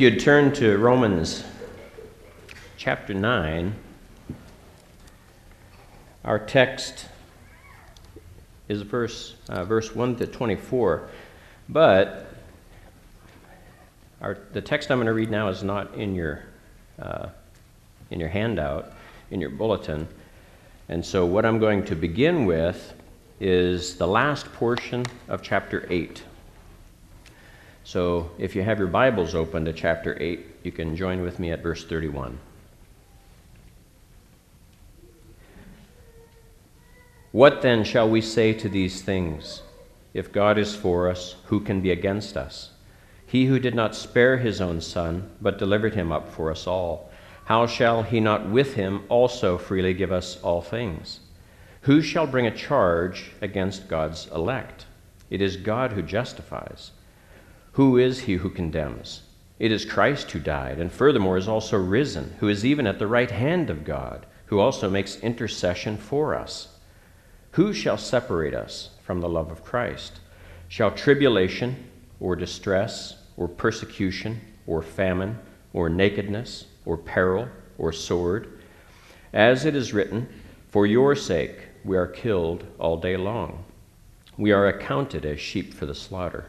If you'd turn to Romans chapter 9, our text is verse, uh, verse 1 to 24. But our, the text I'm going to read now is not in your, uh, in your handout, in your bulletin. And so, what I'm going to begin with is the last portion of chapter 8. So, if you have your Bibles open to chapter 8, you can join with me at verse 31. What then shall we say to these things? If God is for us, who can be against us? He who did not spare his own son, but delivered him up for us all, how shall he not with him also freely give us all things? Who shall bring a charge against God's elect? It is God who justifies. Who is he who condemns? It is Christ who died, and furthermore is also risen, who is even at the right hand of God, who also makes intercession for us. Who shall separate us from the love of Christ? Shall tribulation, or distress, or persecution, or famine, or nakedness, or peril, or sword? As it is written, For your sake we are killed all day long. We are accounted as sheep for the slaughter.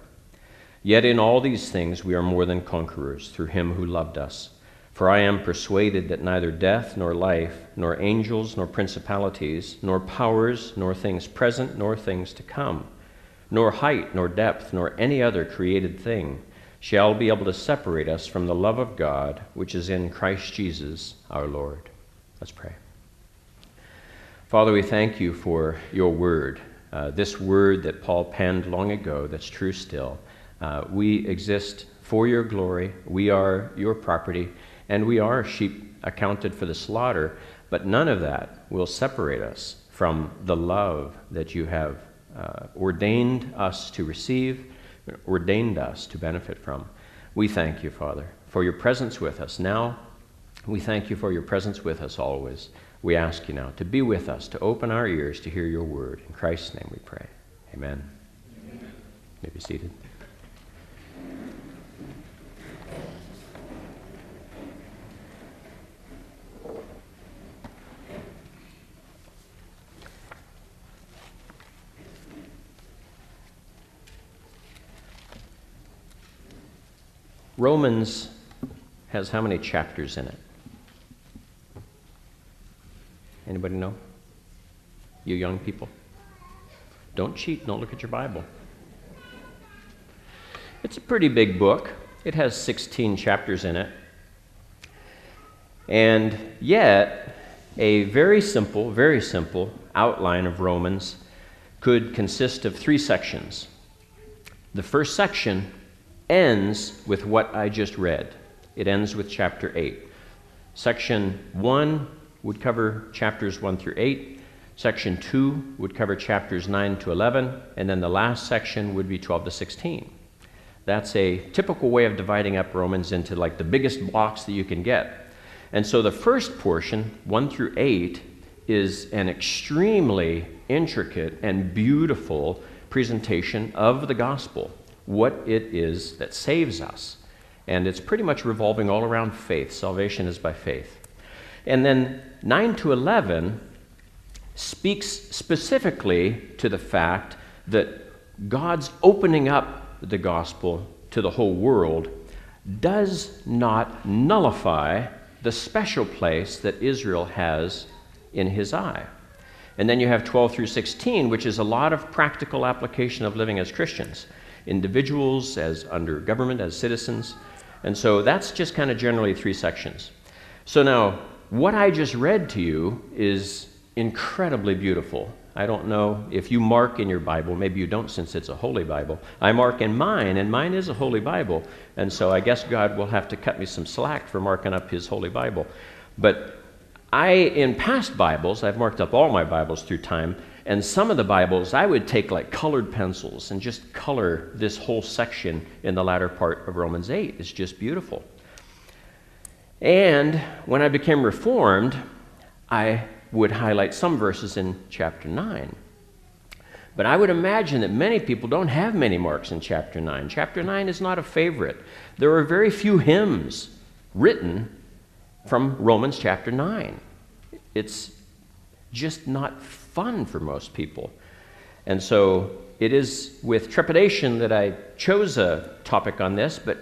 Yet in all these things we are more than conquerors through him who loved us. For I am persuaded that neither death, nor life, nor angels, nor principalities, nor powers, nor things present, nor things to come, nor height, nor depth, nor any other created thing shall be able to separate us from the love of God which is in Christ Jesus our Lord. Let's pray. Father, we thank you for your word, uh, this word that Paul penned long ago that's true still. Uh, we exist for your glory, we are your property and we are sheep accounted for the slaughter, but none of that will separate us from the love that you have uh, ordained us to receive, ordained us to benefit from. We thank you, Father, for your presence with us now. We thank you for your presence with us always. We ask you now to be with us, to open our ears to hear your word. In Christ's name we pray. Amen. Amen. You may be seated. Romans has how many chapters in it? Anybody know? You young people? Don't cheat, don't look at your Bible. It's a pretty big book. It has 16 chapters in it. And yet, a very simple, very simple outline of Romans could consist of three sections. The first section ends with what I just read. It ends with chapter 8. Section 1 would cover chapters 1 through 8. Section 2 would cover chapters 9 to 11. And then the last section would be 12 to 16. That's a typical way of dividing up Romans into like the biggest blocks that you can get. And so the first portion, 1 through 8, is an extremely intricate and beautiful presentation of the gospel what it is that saves us. And it's pretty much revolving all around faith. Salvation is by faith. And then 9 to 11 speaks specifically to the fact that God's opening up the gospel to the whole world does not nullify the special place that Israel has in his eye. And then you have 12 through 16, which is a lot of practical application of living as Christians individuals, as under government, as citizens. And so that's just kind of generally three sections. So now, what I just read to you is incredibly beautiful. I don't know if you mark in your Bible, maybe you don't since it's a holy Bible. I mark in mine, and mine is a holy Bible. And so I guess God will have to cut me some slack for marking up his holy Bible. But I, in past Bibles, I've marked up all my Bibles through time, and some of the Bibles, I would take like colored pencils and just color this whole section in the latter part of Romans 8. It's just beautiful. And when I became Reformed, I would highlight some verses in chapter 9. But I would imagine that many people don't have many marks in chapter 9. Chapter 9 is not a favorite. There are very few hymns written from Romans chapter 9. It's just not fun for most people. And so it is with trepidation that I chose a topic on this, but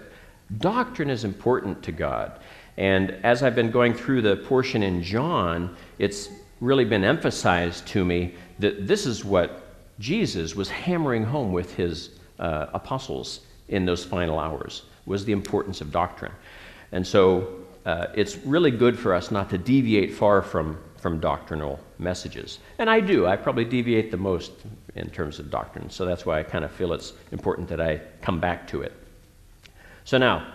doctrine is important to God. And as I've been going through the portion in John, it's really been emphasized to me that this is what Jesus was hammering home with his uh, apostles in those final hours was the importance of doctrine. And so uh, it's really good for us not to deviate far from, from doctrinal messages. And I do. I probably deviate the most in terms of doctrine. So that's why I kind of feel it's important that I come back to it. So now,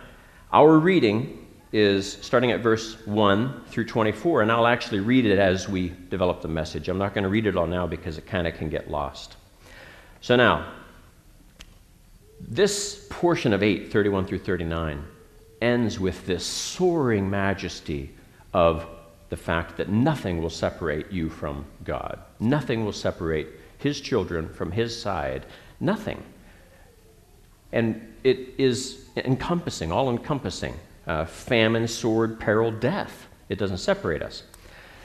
our reading is starting at verse 1 through 24, and I'll actually read it as we develop the message. I'm not going to read it all now because it kind of can get lost. So now, this portion of 8, 31 through 39, ends with this soaring majesty of the fact that nothing will separate you from God. Nothing will separate his children from his side. Nothing. And it is encompassing, all encompassing uh, famine, sword, peril, death. It doesn't separate us.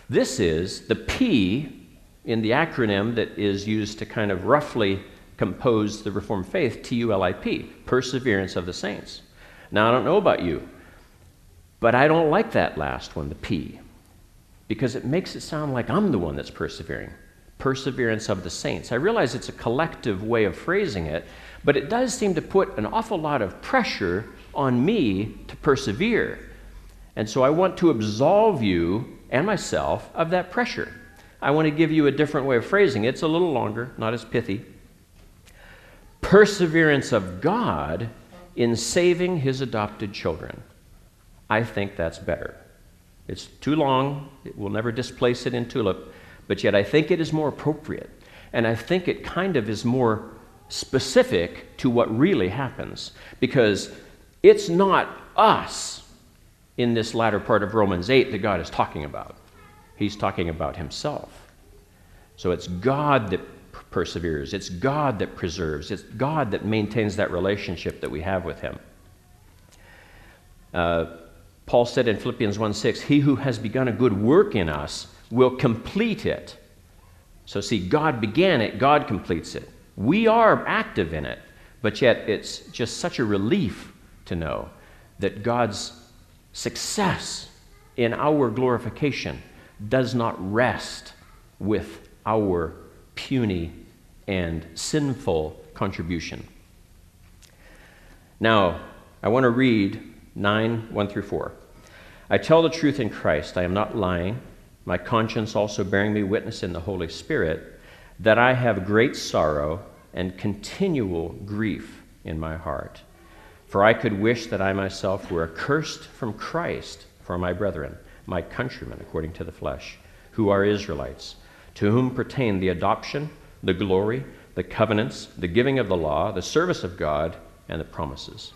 This is the P in the acronym that is used to kind of roughly compose the Reformed faith, T U L I P, perseverance of the saints. Now, I don't know about you, but I don't like that last one, the P, because it makes it sound like I'm the one that's persevering. Perseverance of the saints. I realize it's a collective way of phrasing it, but it does seem to put an awful lot of pressure on me to persevere. And so I want to absolve you and myself of that pressure. I want to give you a different way of phrasing it. It's a little longer, not as pithy. Perseverance of God in saving his adopted children. I think that's better. It's too long, it will never displace it in tulip, but yet I think it is more appropriate. And I think it kind of is more specific to what really happens because it's not us in this latter part of Romans 8 that God is talking about. He's talking about himself. So it's God that perseveres, it's God that preserves, it's God that maintains that relationship that we have with him. Uh, Paul said in Philippians 1 6, He who has begun a good work in us will complete it. So, see, God began it, God completes it. We are active in it, but yet it's just such a relief to know that God's success in our glorification does not rest with our puny and sinful contribution. Now, I want to read 9 1 through 4. I tell the truth in Christ, I am not lying, my conscience also bearing me witness in the Holy Spirit, that I have great sorrow and continual grief in my heart. For I could wish that I myself were accursed from Christ for my brethren, my countrymen according to the flesh, who are Israelites, to whom pertain the adoption, the glory, the covenants, the giving of the law, the service of God, and the promises.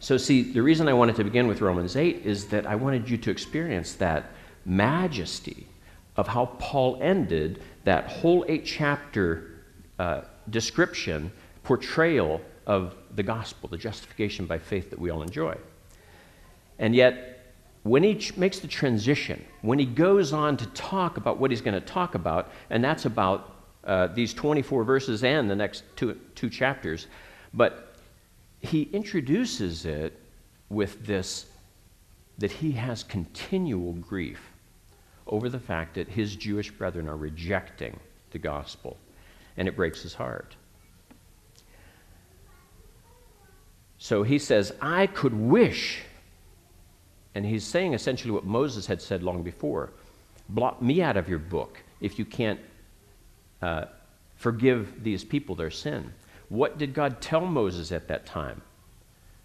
So, see, the reason I wanted to begin with Romans 8 is that I wanted you to experience that majesty of how Paul ended that whole eight chapter uh, description, portrayal of the gospel, the justification by faith that we all enjoy. And yet, when he makes the transition, when he goes on to talk about what he's going to talk about, and that's about uh, these 24 verses and the next two, two chapters, but he introduces it with this that he has continual grief over the fact that his Jewish brethren are rejecting the gospel, and it breaks his heart. So he says, I could wish, and he's saying essentially what Moses had said long before blot me out of your book if you can't uh, forgive these people their sin. What did God tell Moses at that time?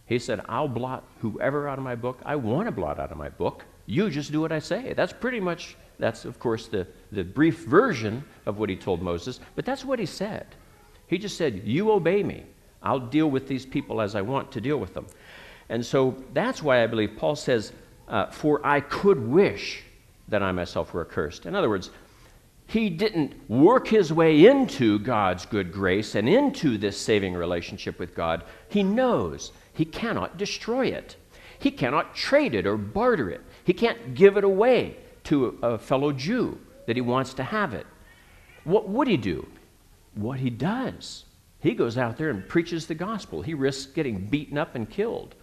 He said, I'll blot whoever out of my book I want to blot out of my book. You just do what I say. That's pretty much, that's of course the, the brief version of what he told Moses, but that's what he said. He just said, You obey me. I'll deal with these people as I want to deal with them. And so that's why I believe Paul says, uh, For I could wish that I myself were accursed. In other words, he didn't work his way into God's good grace and into this saving relationship with God. He knows he cannot destroy it. He cannot trade it or barter it. He can't give it away to a fellow Jew that he wants to have it. What would he do? What he does. He goes out there and preaches the gospel. He risks getting beaten up and killed.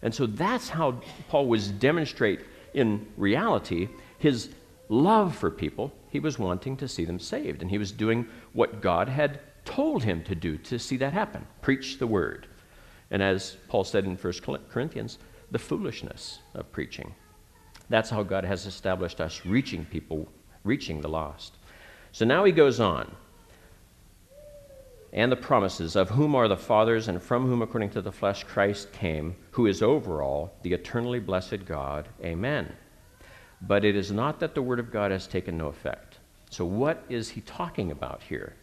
And so that's how Paul was demonstrate in reality his love for people. He was wanting to see them saved, and he was doing what God had told him to do to see that happen preach the word. And as Paul said in 1 Corinthians, the foolishness of preaching. That's how God has established us reaching people, reaching the lost. So now he goes on. And the promises, of whom are the fathers, and from whom, according to the flesh, Christ came, who is over all, the eternally blessed God. Amen. But it is not that the word of God has taken no effect. So, what is he talking about here?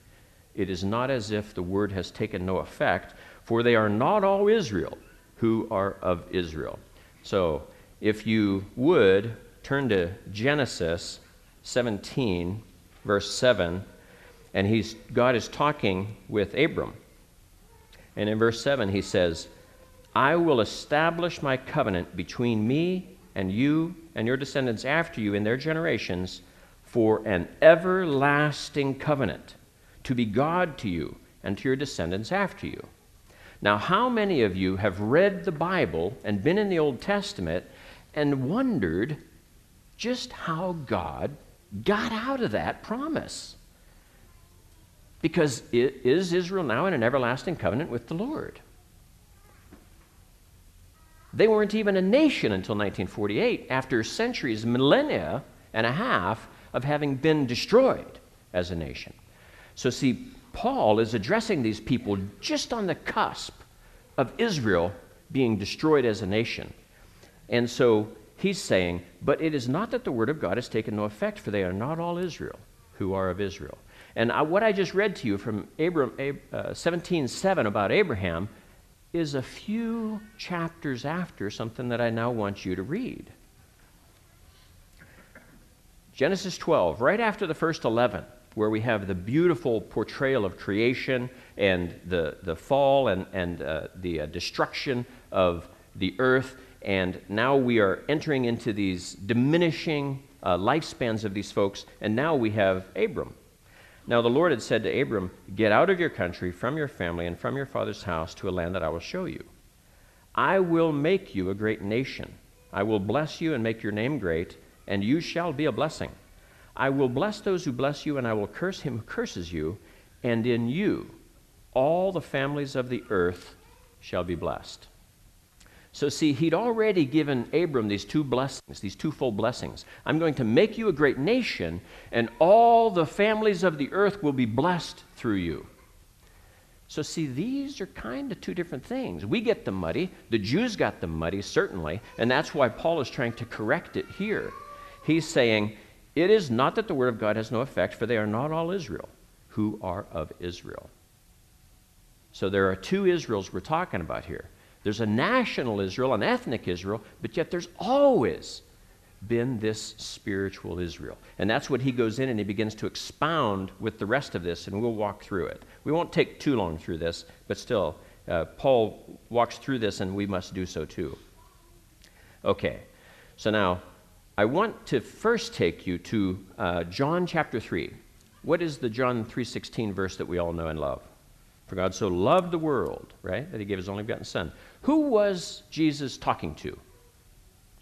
It is not as if the word has taken no effect, for they are not all Israel who are of Israel. So, if you would turn to Genesis 17, verse 7, and he's, God is talking with Abram. And in verse 7, he says, I will establish my covenant between me and you and your descendants after you in their generations for an everlasting covenant, to be God to you and to your descendants after you. Now, how many of you have read the Bible and been in the Old Testament and wondered just how God got out of that promise? Because is Israel now in an everlasting covenant with the Lord? They weren't even a nation until 1948, after centuries, millennia and a half of having been destroyed as a nation. So, see, Paul is addressing these people just on the cusp of Israel being destroyed as a nation. And so he's saying, But it is not that the word of God has taken no effect, for they are not all Israel who are of Israel. And I, what I just read to you from Abram, uh, 17:7 about Abraham is a few chapters after something that I now want you to read. Genesis 12, right after the first 11 where we have the beautiful portrayal of creation and the, the fall and, and uh, the uh, destruction of the earth. And now we are entering into these diminishing uh, lifespans of these folks. And now we have Abram. Now the Lord had said to Abram, Get out of your country, from your family, and from your father's house to a land that I will show you. I will make you a great nation. I will bless you and make your name great, and you shall be a blessing. I will bless those who bless you, and I will curse him who curses you, and in you all the families of the earth shall be blessed. So, see, he'd already given Abram these two blessings, these twofold blessings. I'm going to make you a great nation, and all the families of the earth will be blessed through you. So, see, these are kind of two different things. We get the muddy, the Jews got the muddy, certainly, and that's why Paul is trying to correct it here. He's saying, it is not that the word of God has no effect, for they are not all Israel who are of Israel. So there are two Israels we're talking about here. There's a national Israel, an ethnic Israel, but yet there's always been this spiritual Israel. And that's what he goes in and he begins to expound with the rest of this, and we'll walk through it. We won't take too long through this, but still, uh, Paul walks through this, and we must do so too. Okay, so now I want to first take you to uh, John chapter 3. What is the John 3:16 verse that we all know and love? For God so loved the world, right, that he gave his only begotten son. Who was Jesus talking to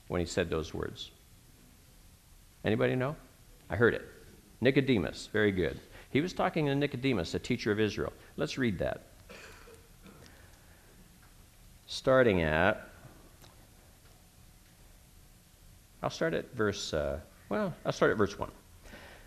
when he said those words? Anybody know? I heard it. Nicodemus. Very good. He was talking to Nicodemus, a teacher of Israel. Let's read that. Starting at I'll start at verse, uh, well, I'll start at verse 1.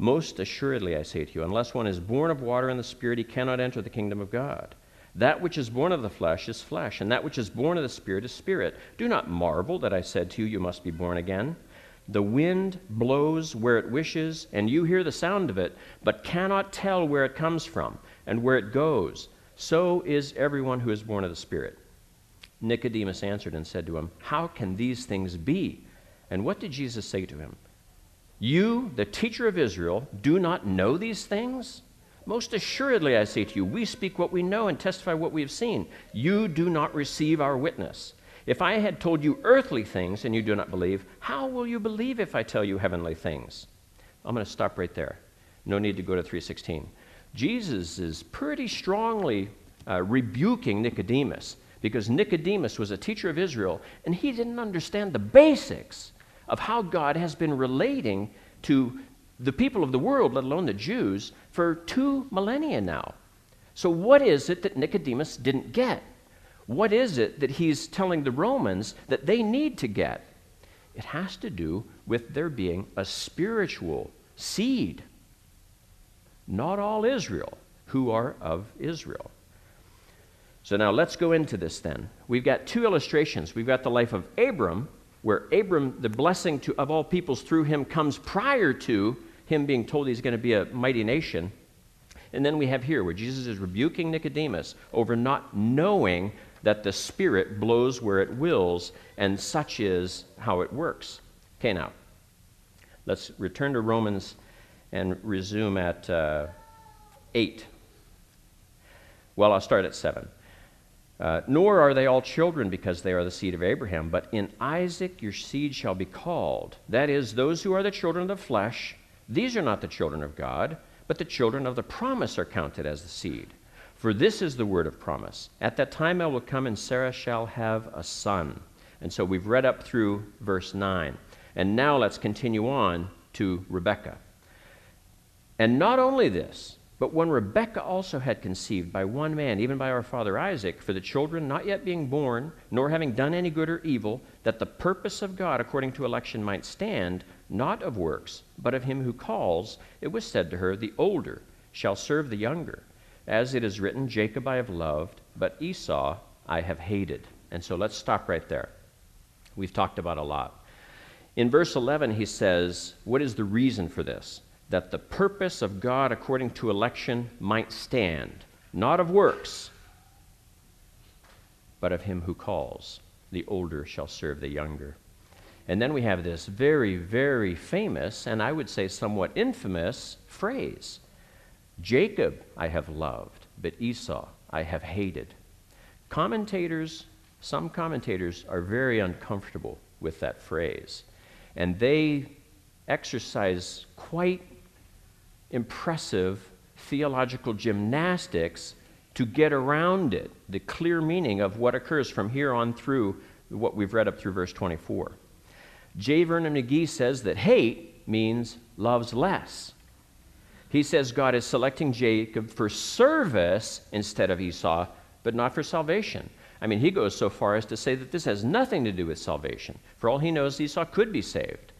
Most assuredly, I say to you, unless one is born of water and the Spirit, he cannot enter the kingdom of God. That which is born of the flesh is flesh, and that which is born of the Spirit is spirit. Do not marvel that I said to you, You must be born again. The wind blows where it wishes, and you hear the sound of it, but cannot tell where it comes from and where it goes. So is everyone who is born of the Spirit. Nicodemus answered and said to him, How can these things be? And what did Jesus say to him? You, the teacher of Israel, do not know these things? Most assuredly, I say to you, we speak what we know and testify what we have seen. You do not receive our witness. If I had told you earthly things and you do not believe, how will you believe if I tell you heavenly things? I'm going to stop right there. No need to go to 316. Jesus is pretty strongly uh, rebuking Nicodemus because Nicodemus was a teacher of Israel and he didn't understand the basics of how God has been relating to the people of the world, let alone the Jews, for two millennia now. So, what is it that Nicodemus didn't get? What is it that he's telling the Romans that they need to get? It has to do with there being a spiritual seed. Not all Israel who are of Israel. So now let's go into this then. We've got two illustrations. We've got the life of Abram, where Abram, the blessing to, of all peoples through him comes prior to him being told he's going to be a mighty nation. And then we have here where Jesus is rebuking Nicodemus over not knowing that the Spirit blows where it wills, and such is how it works. Okay, now, let's return to Romans and resume at uh, 8. Well, I'll start at 7. Uh, Nor are they all children because they are the seed of Abraham, but in Isaac your seed shall be called. That is, those who are the children of the flesh, these are not the children of God, but the children of the promise are counted as the seed. For this is the word of promise. At that time I will come, and Sarah shall have a son. And so we've read up through verse 9. And now let's continue on to Rebekah. And not only this, but when Rebekah also had conceived by one man, even by our father Isaac, for the children not yet being born, nor having done any good or evil, that the purpose of God according to election might stand, not of works, but of him who calls, it was said to her, The older shall serve the younger. As it is written, Jacob I have loved, but Esau I have hated. And so let's stop right there. We've talked about a lot. In verse 11, he says, What is the reason for this? That the purpose of God according to election might stand, not of works, but of him who calls. The older shall serve the younger. And then we have this very, very famous, and I would say somewhat infamous phrase Jacob I have loved, but Esau I have hated. Commentators, some commentators, are very uncomfortable with that phrase. And they exercise quite impressive theological gymnastics to get around it, the clear meaning of what occurs from here on through what we've read up through verse 24. J. Vernon McGee says that hate means loves less. He says God is selecting Jacob for service instead of Esau, but not for salvation. I mean, he goes so far as to say that this has nothing to do with salvation. For all he knows, Esau could be saved.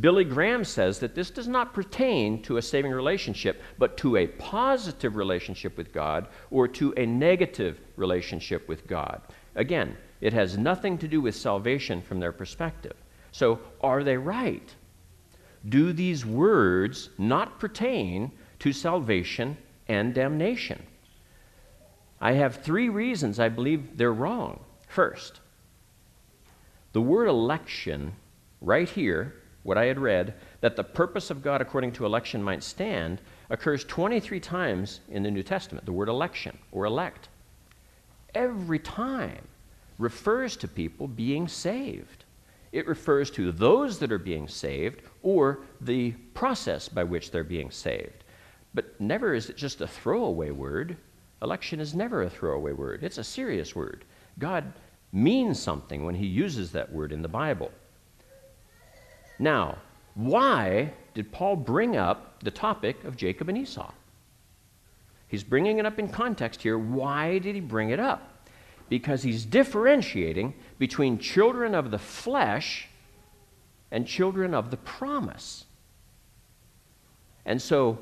Billy Graham says that this does not pertain to a saving relationship, but to a positive relationship with God or to a negative relationship with God. Again, it has nothing to do with salvation from their perspective. So, are they right? Do these words not pertain to salvation and damnation? I have three reasons I believe they're wrong. First, the word election, right here, what I had read, that the purpose of God according to election might stand, occurs 23 times in the New Testament, the word election or elect. Every time refers to people being saved. It refers to those that are being saved or the process by which they're being saved. But never is it just a throwaway word. Election is never a throwaway word, it's a serious word. God means something when he uses that word in the Bible. Now, why did Paul bring up the topic of Jacob and Esau? He's bringing it up in context here. Why did he bring it up? Because he's differentiating between children of the flesh and children of the promise. And so,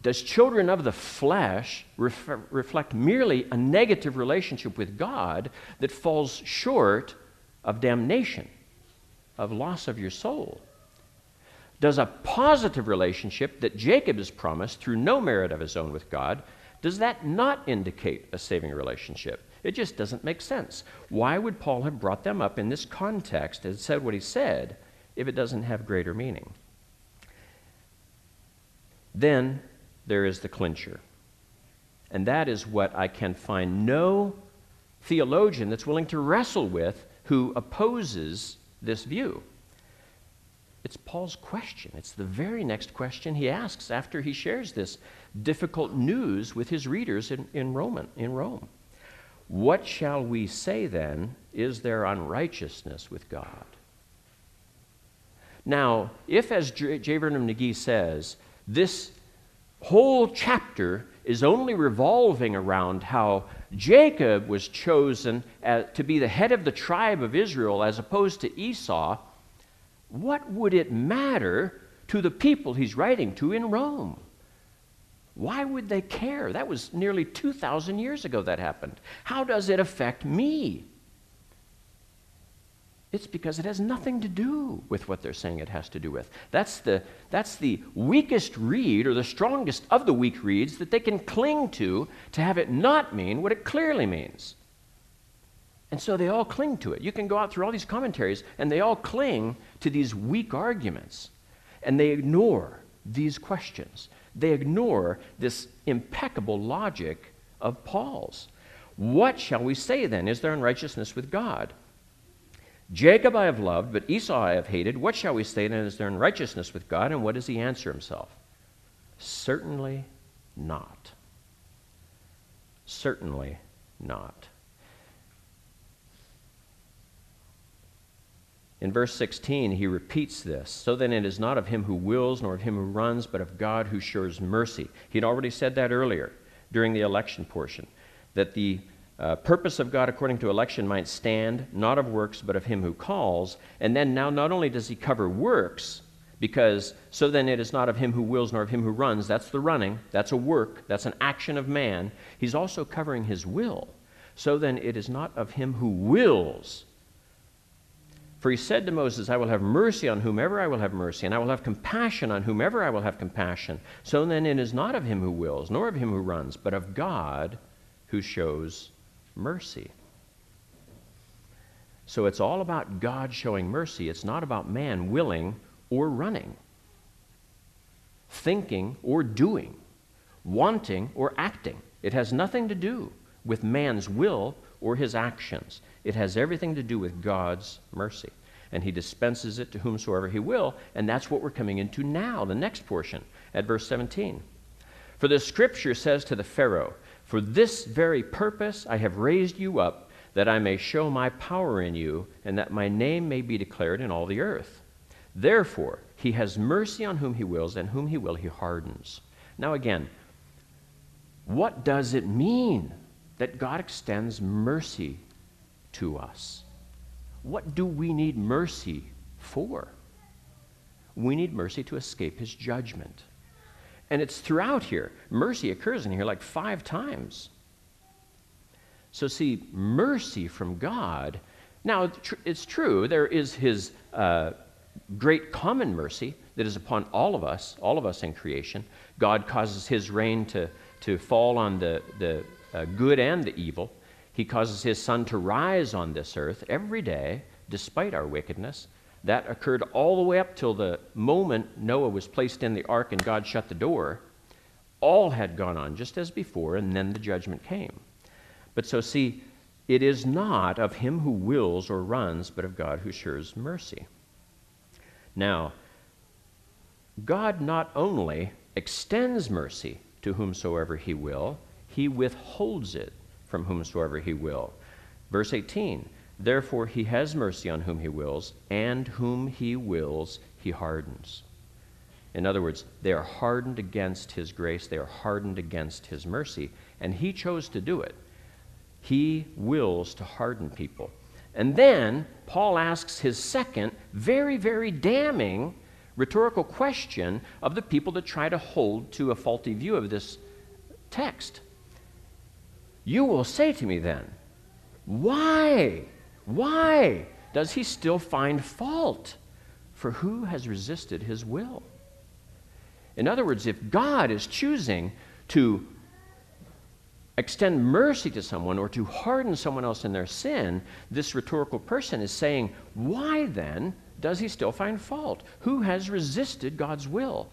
does children of the flesh ref- reflect merely a negative relationship with God that falls short of damnation, of loss of your soul? Does a positive relationship that Jacob is promised through no merit of his own with God, does that not indicate a saving relationship? It just doesn't make sense. Why would Paul have brought them up in this context and said what he said if it doesn't have greater meaning? Then there is the clincher. And that is what I can find no theologian that's willing to wrestle with who opposes this view. It's Paul's question. It's the very next question he asks after he shares this difficult news with his readers in, in, Roman, in Rome. What shall we say then? Is there unrighteousness with God? Now, if, as J. J. Vernon McGee says, this whole chapter is only revolving around how Jacob was chosen as, to be the head of the tribe of Israel as opposed to Esau, what would it matter to the people he's writing to in Rome? Why would they care? That was nearly 2,000 years ago that happened. How does it affect me? It's because it has nothing to do with what they're saying it has to do with. That's the, that's the weakest reed, or the strongest of the weak reeds, that they can cling to to have it not mean what it clearly means. And so they all cling to it. You can go out through all these commentaries, and they all cling to these weak arguments. And they ignore these questions. They ignore this impeccable logic of Paul's. What shall we say then? Is there unrighteousness with God? Jacob I have loved, but Esau I have hated. What shall we say then? Is there unrighteousness with God? And what does he answer himself? Certainly not. Certainly not. In verse 16, he repeats this. So then it is not of him who wills, nor of him who runs, but of God who shows mercy. He'd already said that earlier during the election portion, that the uh, purpose of God according to election might stand, not of works, but of him who calls. And then now, not only does he cover works, because so then it is not of him who wills nor of him who runs. That's the running. That's a work. That's an action of man. He's also covering his will. So then it is not of him who wills, for he said to Moses, I will have mercy on whomever I will have mercy, and I will have compassion on whomever I will have compassion. So then it is not of him who wills, nor of him who runs, but of God who shows mercy. So it's all about God showing mercy. It's not about man willing or running, thinking or doing, wanting or acting. It has nothing to do with man's will or his actions. It has everything to do with God's mercy. And he dispenses it to whomsoever he will. And that's what we're coming into now, the next portion at verse 17. For the scripture says to the Pharaoh, For this very purpose I have raised you up, that I may show my power in you, and that my name may be declared in all the earth. Therefore, he has mercy on whom he wills, and whom he will he hardens. Now, again, what does it mean that God extends mercy to us. What do we need mercy for? We need mercy to escape his judgment. And it's throughout here. Mercy occurs in here like five times. So, see, mercy from God. Now, it's true, there is his uh, great common mercy that is upon all of us, all of us in creation. God causes his rain to, to fall on the, the uh, good and the evil. He causes his sun to rise on this earth every day, despite our wickedness. That occurred all the way up till the moment Noah was placed in the ark and God shut the door. All had gone on just as before, and then the judgment came. But so, see, it is not of him who wills or runs, but of God who shows mercy. Now, God not only extends mercy to whomsoever he will, he withholds it from whomsoever he will. Verse 18 Therefore he has mercy on whom he wills, and whom he wills he hardens. In other words, they are hardened against his grace, they are hardened against his mercy, and he chose to do it. He wills to harden people. And then Paul asks his second, very, very damning rhetorical question of the people that try to hold to a faulty view of this text. You will say to me then, why, why does he still find fault? For who has resisted his will? In other words, if God is choosing to extend mercy to someone or to harden someone else in their sin, this rhetorical person is saying, Why then does he still find fault? Who has resisted God's will?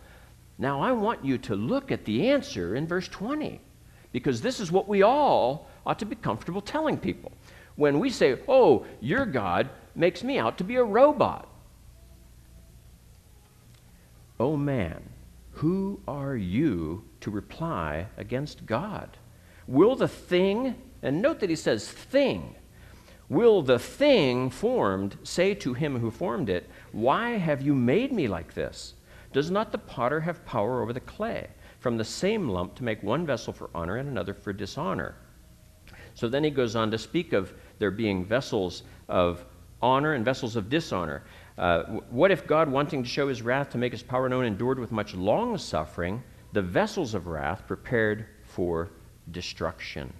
Now, I want you to look at the answer in verse 20, because this is what we all ought to be comfortable telling people. When we say, Oh, your God makes me out to be a robot. Oh man, who are you to reply against God? Will the thing, and note that he says thing, will the thing formed say to him who formed it, Why have you made me like this? Does not the potter have power over the clay, from the same lump to make one vessel for honor and another for dishonor? So then he goes on to speak of there being vessels of honor and vessels of dishonor. Uh, what if God, wanting to show his wrath to make his power known, endured with much long suffering the vessels of wrath prepared for destruction.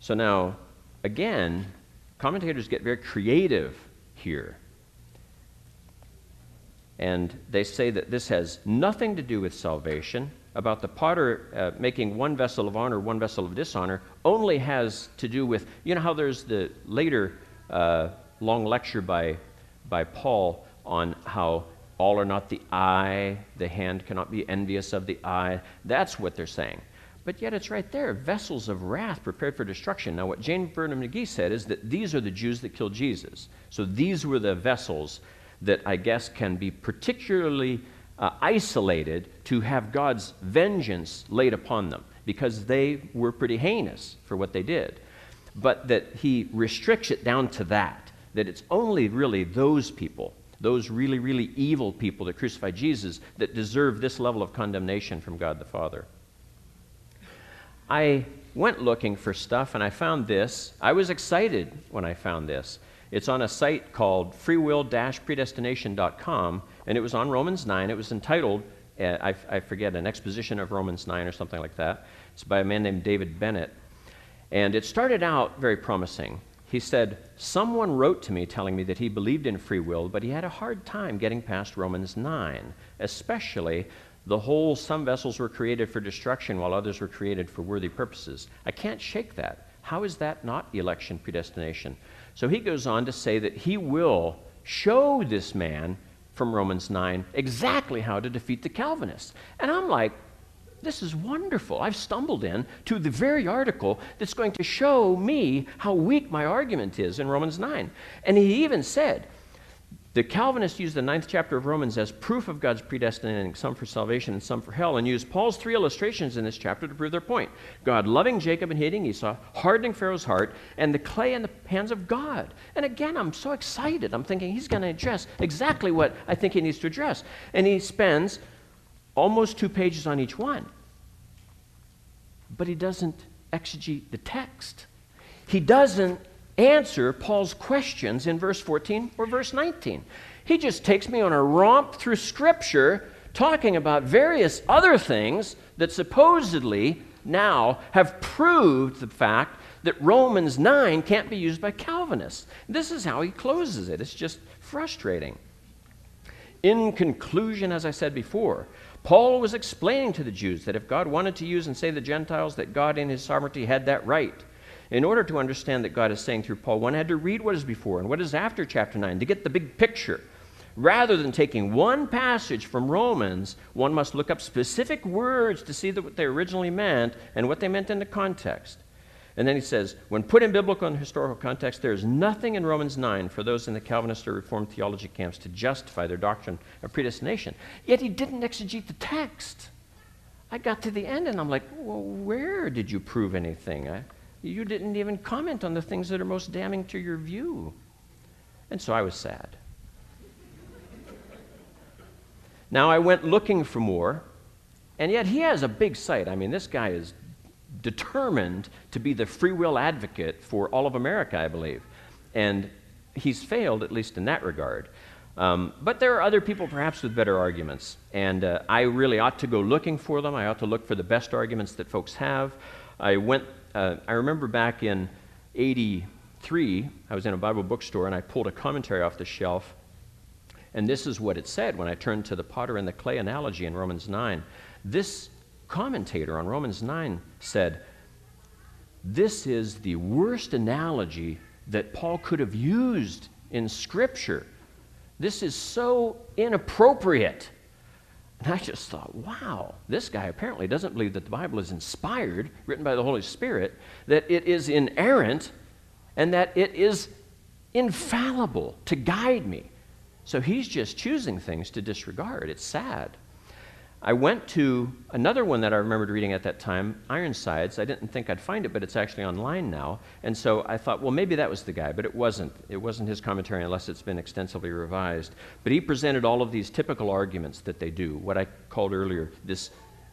So now, again, commentators get very creative here. And they say that this has nothing to do with salvation. About the potter uh, making one vessel of honor, one vessel of dishonor, only has to do with, you know how there's the later uh, long lecture by, by Paul on how all are not the eye, the hand cannot be envious of the eye. That's what they're saying. But yet it's right there vessels of wrath prepared for destruction. Now, what J. Vernon McGee said is that these are the Jews that killed Jesus. So these were the vessels that I guess can be particularly uh, isolated to have God's vengeance laid upon them because they were pretty heinous for what they did. But that he restricts it down to that, that it's only really those people those really, really evil people that crucified Jesus that deserve this level of condemnation from God the Father. I went looking for stuff and I found this. I was excited when I found this. It's on a site called freewill-predestination.com, and it was on Romans 9. It was entitled, uh, I, I forget, an exposition of Romans 9 or something like that. It's by a man named David Bennett. And it started out very promising. He said, Someone wrote to me telling me that he believed in free will, but he had a hard time getting past Romans 9, especially the whole some vessels were created for destruction while others were created for worthy purposes. I can't shake that. How is that not election predestination? So he goes on to say that he will show this man from Romans 9 exactly how to defeat the Calvinists. And I'm like, this is wonderful. I've stumbled in to the very article that's going to show me how weak my argument is in Romans 9. And he even said, the Calvinists use the ninth chapter of Romans as proof of God's predestinating some for salvation and some for hell, and use Paul's three illustrations in this chapter to prove their point God loving Jacob and hating Esau, hardening Pharaoh's heart, and the clay in the hands of God. And again, I'm so excited. I'm thinking he's going to address exactly what I think he needs to address. And he spends almost two pages on each one. But he doesn't exegete the text. He doesn't answer Paul's questions in verse 14 or verse 19. He just takes me on a romp through Scripture talking about various other things that supposedly now have proved the fact that Romans 9 can't be used by Calvinists. This is how he closes it. It's just frustrating. In conclusion, as I said before, Paul was explaining to the Jews that if God wanted to use and save the Gentiles, that God in his sovereignty had that right. In order to understand that God is saying through Paul, one had to read what is before and what is after chapter 9 to get the big picture. Rather than taking one passage from Romans, one must look up specific words to see what they originally meant and what they meant in the context. And then he says, when put in biblical and historical context, there is nothing in Romans 9 for those in the Calvinist or Reformed theology camps to justify their doctrine of predestination. Yet he didn't exegete the text. I got to the end and I'm like, well, where did you prove anything? I, you didn't even comment on the things that are most damning to your view. And so I was sad. now I went looking for more, and yet he has a big site. I mean, this guy is determined to be the free will advocate for all of America, I believe. And he's failed, at least in that regard. Um, but there are other people perhaps with better arguments. And uh, I really ought to go looking for them. I ought to look for the best arguments that folks have. I went, uh, I remember back in 83, I was in a Bible bookstore and I pulled a commentary off the shelf. And this is what it said when I turned to the potter and the clay analogy in Romans 9. This commentator on Romans 9 said, This is the worst analogy that Paul could have used in Scripture. This is so inappropriate. And I just thought, wow, this guy apparently doesn't believe that the Bible is inspired, written by the Holy Spirit, that it is inerrant, and that it is infallible to guide me. So he's just choosing things to disregard. It's sad. I went to another one that I remembered reading at that time, Ironsides. I didn't think I'd find it, but it's actually online now. And so I thought, well, maybe that was the guy, but it wasn't. It wasn't his commentary unless it's been extensively revised. But he presented all of these typical arguments that they do, what I called earlier this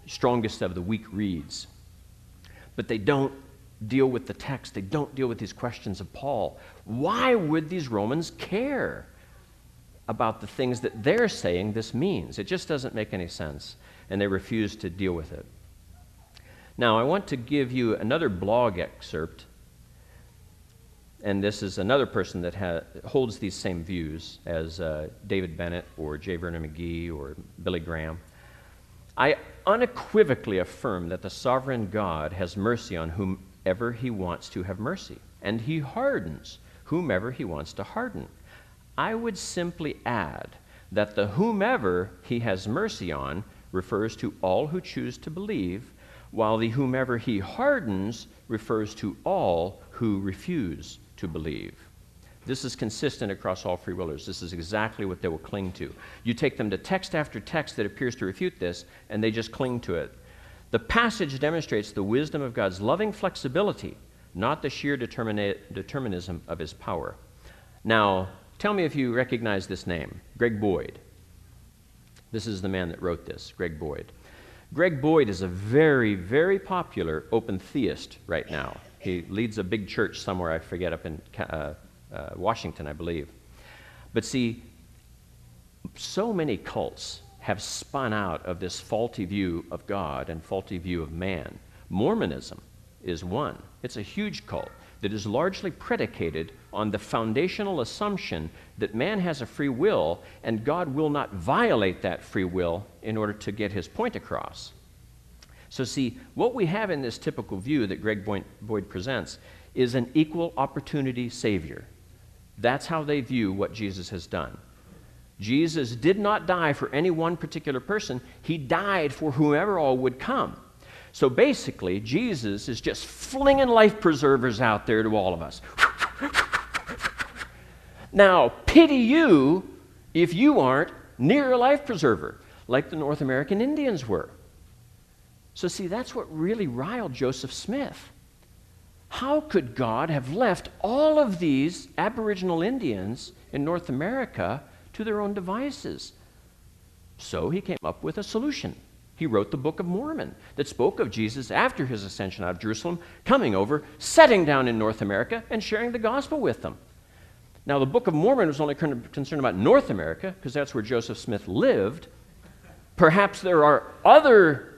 strongest of the weak reads. But they don't deal with the text, they don't deal with these questions of Paul. Why would these Romans care? About the things that they're saying this means. It just doesn't make any sense, and they refuse to deal with it. Now, I want to give you another blog excerpt, and this is another person that ha- holds these same views as uh, David Bennett or J. Vernon McGee or Billy Graham. I unequivocally affirm that the sovereign God has mercy on whomever he wants to have mercy, and he hardens whomever he wants to harden. I would simply add that the whomever he has mercy on refers to all who choose to believe, while the whomever he hardens refers to all who refuse to believe. This is consistent across all free willers. This is exactly what they will cling to. You take them to text after text that appears to refute this, and they just cling to it. The passage demonstrates the wisdom of God's loving flexibility, not the sheer determinism of his power. Now, Tell me if you recognize this name Greg Boyd. This is the man that wrote this, Greg Boyd. Greg Boyd is a very, very popular open theist right now. He leads a big church somewhere, I forget, up in uh, uh, Washington, I believe. But see, so many cults have spun out of this faulty view of God and faulty view of man. Mormonism is one, it's a huge cult that is largely predicated on the foundational assumption that man has a free will and God will not violate that free will in order to get his point across. So, see, what we have in this typical view that Greg Boyd presents is an equal opportunity Savior. That's how they view what Jesus has done. Jesus did not die for any one particular person, He died for whomever all would come. So basically, Jesus is just flinging life preservers out there to all of us. now, pity you if you aren't near a life preserver, like the North American Indians were. So, see, that's what really riled Joseph Smith. How could God have left all of these Aboriginal Indians in North America to their own devices? So he came up with a solution. He wrote the Book of Mormon that spoke of Jesus after his ascension out of Jerusalem, coming over, setting down in North America, and sharing the gospel with them. Now, the Book of Mormon was only concerned about North America because that's where Joseph Smith lived. Perhaps there are other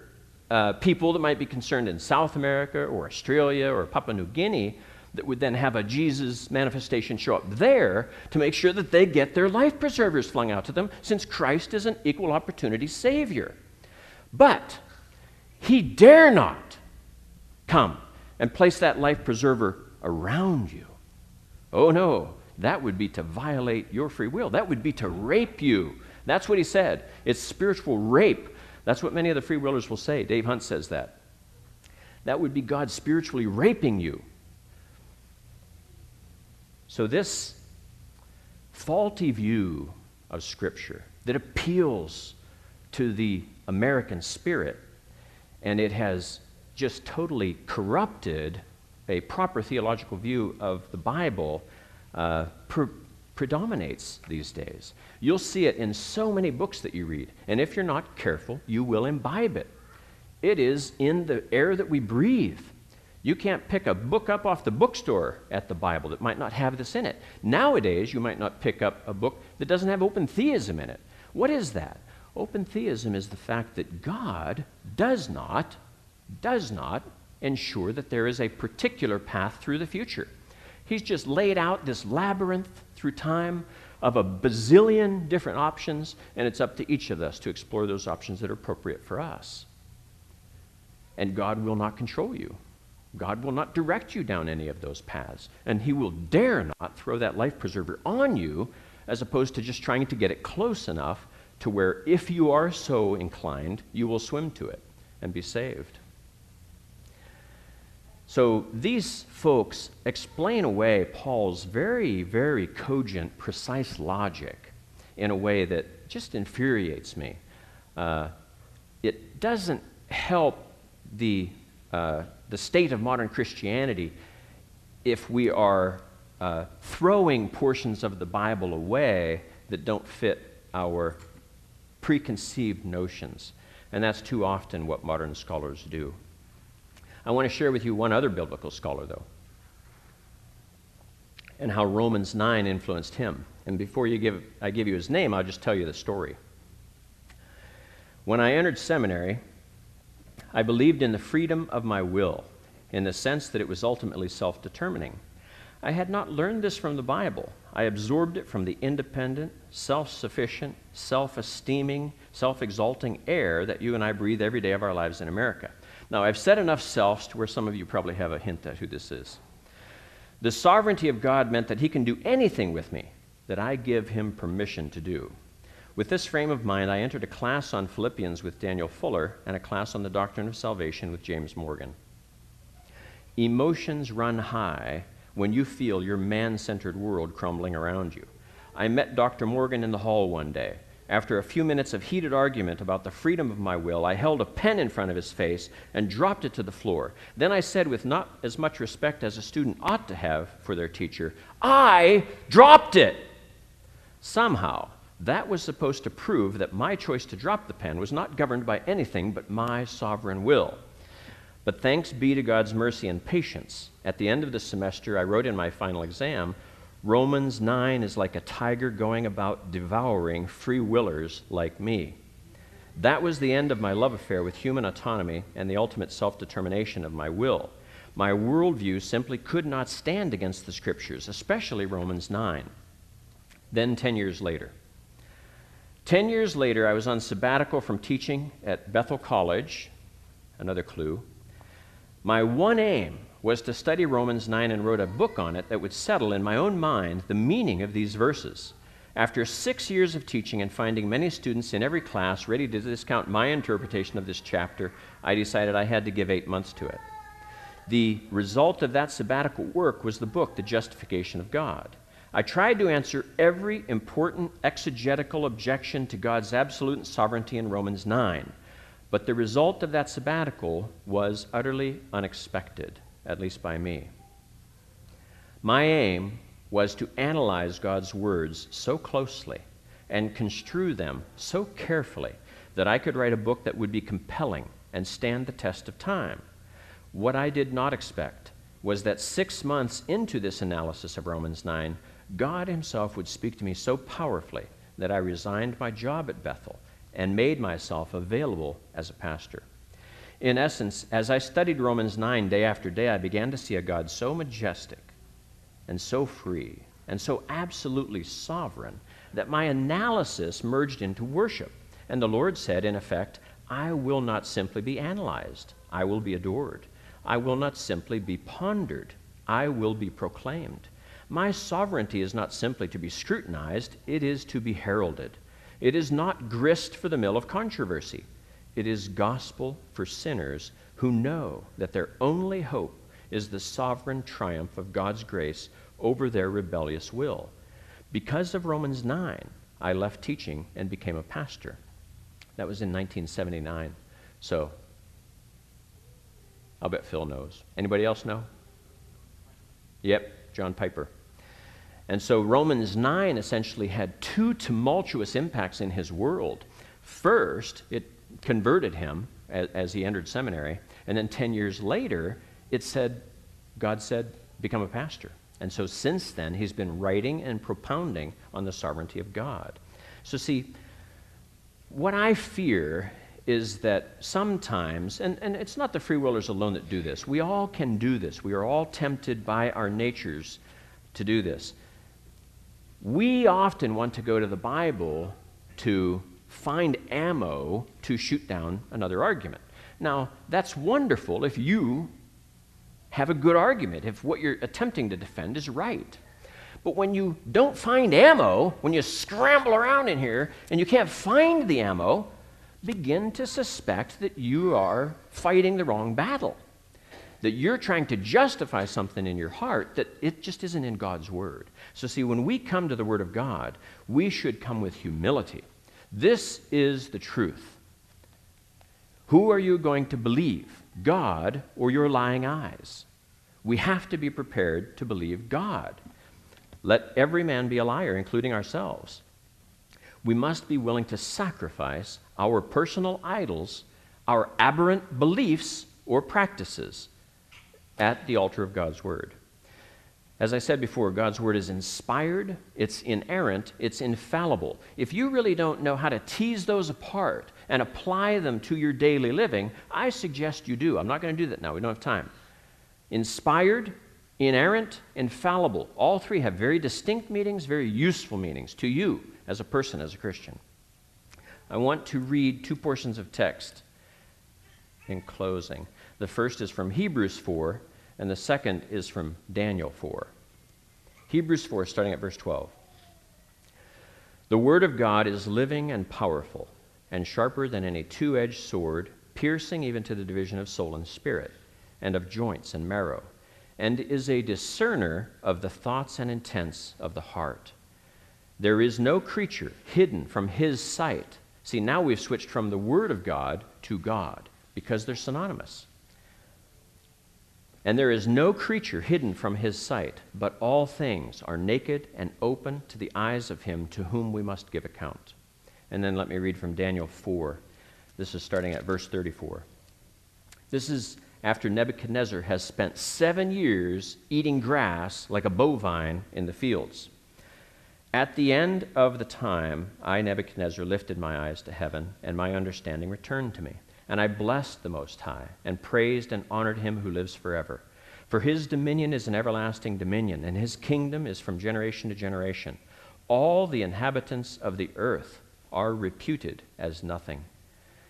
uh, people that might be concerned in South America or Australia or Papua New Guinea that would then have a Jesus manifestation show up there to make sure that they get their life preservers flung out to them since Christ is an equal opportunity Savior. But he dare not come and place that life preserver around you. Oh no, that would be to violate your free will. That would be to rape you. That's what he said. It's spiritual rape. That's what many of the free willers will say. Dave Hunt says that. That would be God spiritually raping you. So, this faulty view of Scripture that appeals to the American spirit, and it has just totally corrupted a proper theological view of the Bible uh, pre- predominates these days. You'll see it in so many books that you read, and if you're not careful, you will imbibe it. It is in the air that we breathe. You can't pick a book up off the bookstore at the Bible that might not have this in it. Nowadays, you might not pick up a book that doesn't have open theism in it. What is that? Open theism is the fact that God does not, does not ensure that there is a particular path through the future. He's just laid out this labyrinth through time of a bazillion different options, and it's up to each of us to explore those options that are appropriate for us. And God will not control you. God will not direct you down any of those paths. And He will dare not throw that life preserver on you as opposed to just trying to get it close enough to where, if you are so inclined, you will swim to it and be saved. So these folks explain away Paul's very, very cogent, precise logic in a way that just infuriates me. Uh, it doesn't help the, uh, the state of modern Christianity if we are uh, throwing portions of the Bible away that don't fit our preconceived notions. And that's too often what modern scholars do. I want to share with you one other biblical scholar, though, and how Romans 9 influenced him. And before you give, I give you his name, I'll just tell you the story. When I entered seminary, I believed in the freedom of my will, in the sense that it was ultimately self determining. I had not learned this from the Bible. I absorbed it from the independent, self sufficient, self esteeming, self exalting air that you and I breathe every day of our lives in America. Now, I've said enough selves to where some of you probably have a hint at who this is. The sovereignty of God meant that He can do anything with me that I give Him permission to do. With this frame of mind, I entered a class on Philippians with Daniel Fuller and a class on the doctrine of salvation with James Morgan. Emotions run high when you feel your man centered world crumbling around you. I met Dr. Morgan in the hall one day. After a few minutes of heated argument about the freedom of my will, I held a pen in front of his face and dropped it to the floor. Then I said, with not as much respect as a student ought to have for their teacher, I dropped it! Somehow, that was supposed to prove that my choice to drop the pen was not governed by anything but my sovereign will. But thanks be to God's mercy and patience, at the end of the semester, I wrote in my final exam Romans 9 is like a tiger going about devouring free willers like me. That was the end of my love affair with human autonomy and the ultimate self determination of my will. My worldview simply could not stand against the scriptures, especially Romans 9. Then, 10 years later. 10 years later, I was on sabbatical from teaching at Bethel College, another clue. My one aim was to study Romans 9 and wrote a book on it that would settle in my own mind the meaning of these verses. After six years of teaching and finding many students in every class ready to discount my interpretation of this chapter, I decided I had to give eight months to it. The result of that sabbatical work was the book, The Justification of God. I tried to answer every important exegetical objection to God's absolute sovereignty in Romans 9, but the result of that sabbatical was utterly unexpected at least by me. My aim was to analyze God's words so closely and construe them so carefully that I could write a book that would be compelling and stand the test of time. What I did not expect was that six months into this analysis of Romans 9, God Himself would speak to me so powerfully that I resigned my job at Bethel and made myself available as a pastor. In essence, as I studied Romans 9 day after day, I began to see a God so majestic and so free and so absolutely sovereign that my analysis merged into worship. And the Lord said, in effect, I will not simply be analyzed, I will be adored. I will not simply be pondered, I will be proclaimed. My sovereignty is not simply to be scrutinized, it is to be heralded. It is not grist for the mill of controversy. It is gospel for sinners who know that their only hope is the sovereign triumph of God's grace over their rebellious will. Because of Romans 9, I left teaching and became a pastor. That was in 1979. So, I'll bet Phil knows. Anybody else know? Yep, John Piper. And so Romans 9 essentially had two tumultuous impacts in his world. First, it converted him as, as he entered seminary. And then 10 years later, it said, God said, become a pastor. And so since then, he's been writing and propounding on the sovereignty of God. So, see, what I fear is that sometimes, and, and it's not the free willers alone that do this, we all can do this. We are all tempted by our natures to do this. We often want to go to the Bible to find ammo to shoot down another argument. Now, that's wonderful if you have a good argument, if what you're attempting to defend is right. But when you don't find ammo, when you scramble around in here and you can't find the ammo, begin to suspect that you are fighting the wrong battle. That you're trying to justify something in your heart that it just isn't in God's Word. So, see, when we come to the Word of God, we should come with humility. This is the truth. Who are you going to believe, God or your lying eyes? We have to be prepared to believe God. Let every man be a liar, including ourselves. We must be willing to sacrifice our personal idols, our aberrant beliefs or practices at the altar of God's Word. As I said before, God's Word is inspired, it's inerrant, it's infallible. If you really don't know how to tease those apart and apply them to your daily living, I suggest you do. I'm not going to do that now, we don't have time. Inspired, inerrant, infallible. All three have very distinct meanings, very useful meanings to you as a person, as a Christian. I want to read two portions of text in closing. The first is from Hebrews 4, and the second is from Daniel 4. Hebrews 4, starting at verse 12. The Word of God is living and powerful, and sharper than any two edged sword, piercing even to the division of soul and spirit and of joints and marrow, and is a discerner of the thoughts and intents of the heart. There is no creature hidden from his sight. See, now we've switched from the Word of God to God because they're synonymous. And there is no creature hidden from his sight, but all things are naked and open to the eyes of him to whom we must give account. And then let me read from Daniel 4. This is starting at verse 34. This is after Nebuchadnezzar has spent seven years eating grass like a bovine in the fields. At the end of the time, I, Nebuchadnezzar, lifted my eyes to heaven, and my understanding returned to me. And I blessed the Most High, and praised and honored him who lives forever. For his dominion is an everlasting dominion, and his kingdom is from generation to generation. All the inhabitants of the earth are reputed as nothing.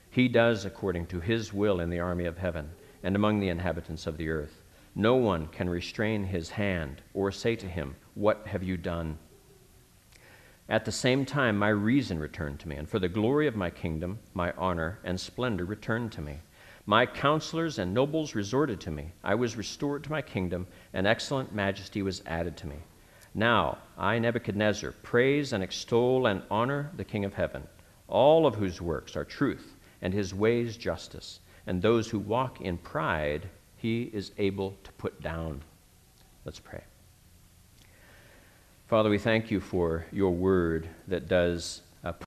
He does according to his will in the army of heaven and among the inhabitants of the earth. No one can restrain his hand or say to him, What have you done? At the same time, my reason returned to me, and for the glory of my kingdom, my honor and splendor returned to me. My counselors and nobles resorted to me. I was restored to my kingdom, and excellent majesty was added to me. Now, I, Nebuchadnezzar, praise and extol and honor the King of heaven, all of whose works are truth, and his ways justice and those who walk in pride, he is able to put down. Let's pray. Father, we thank you for your word that does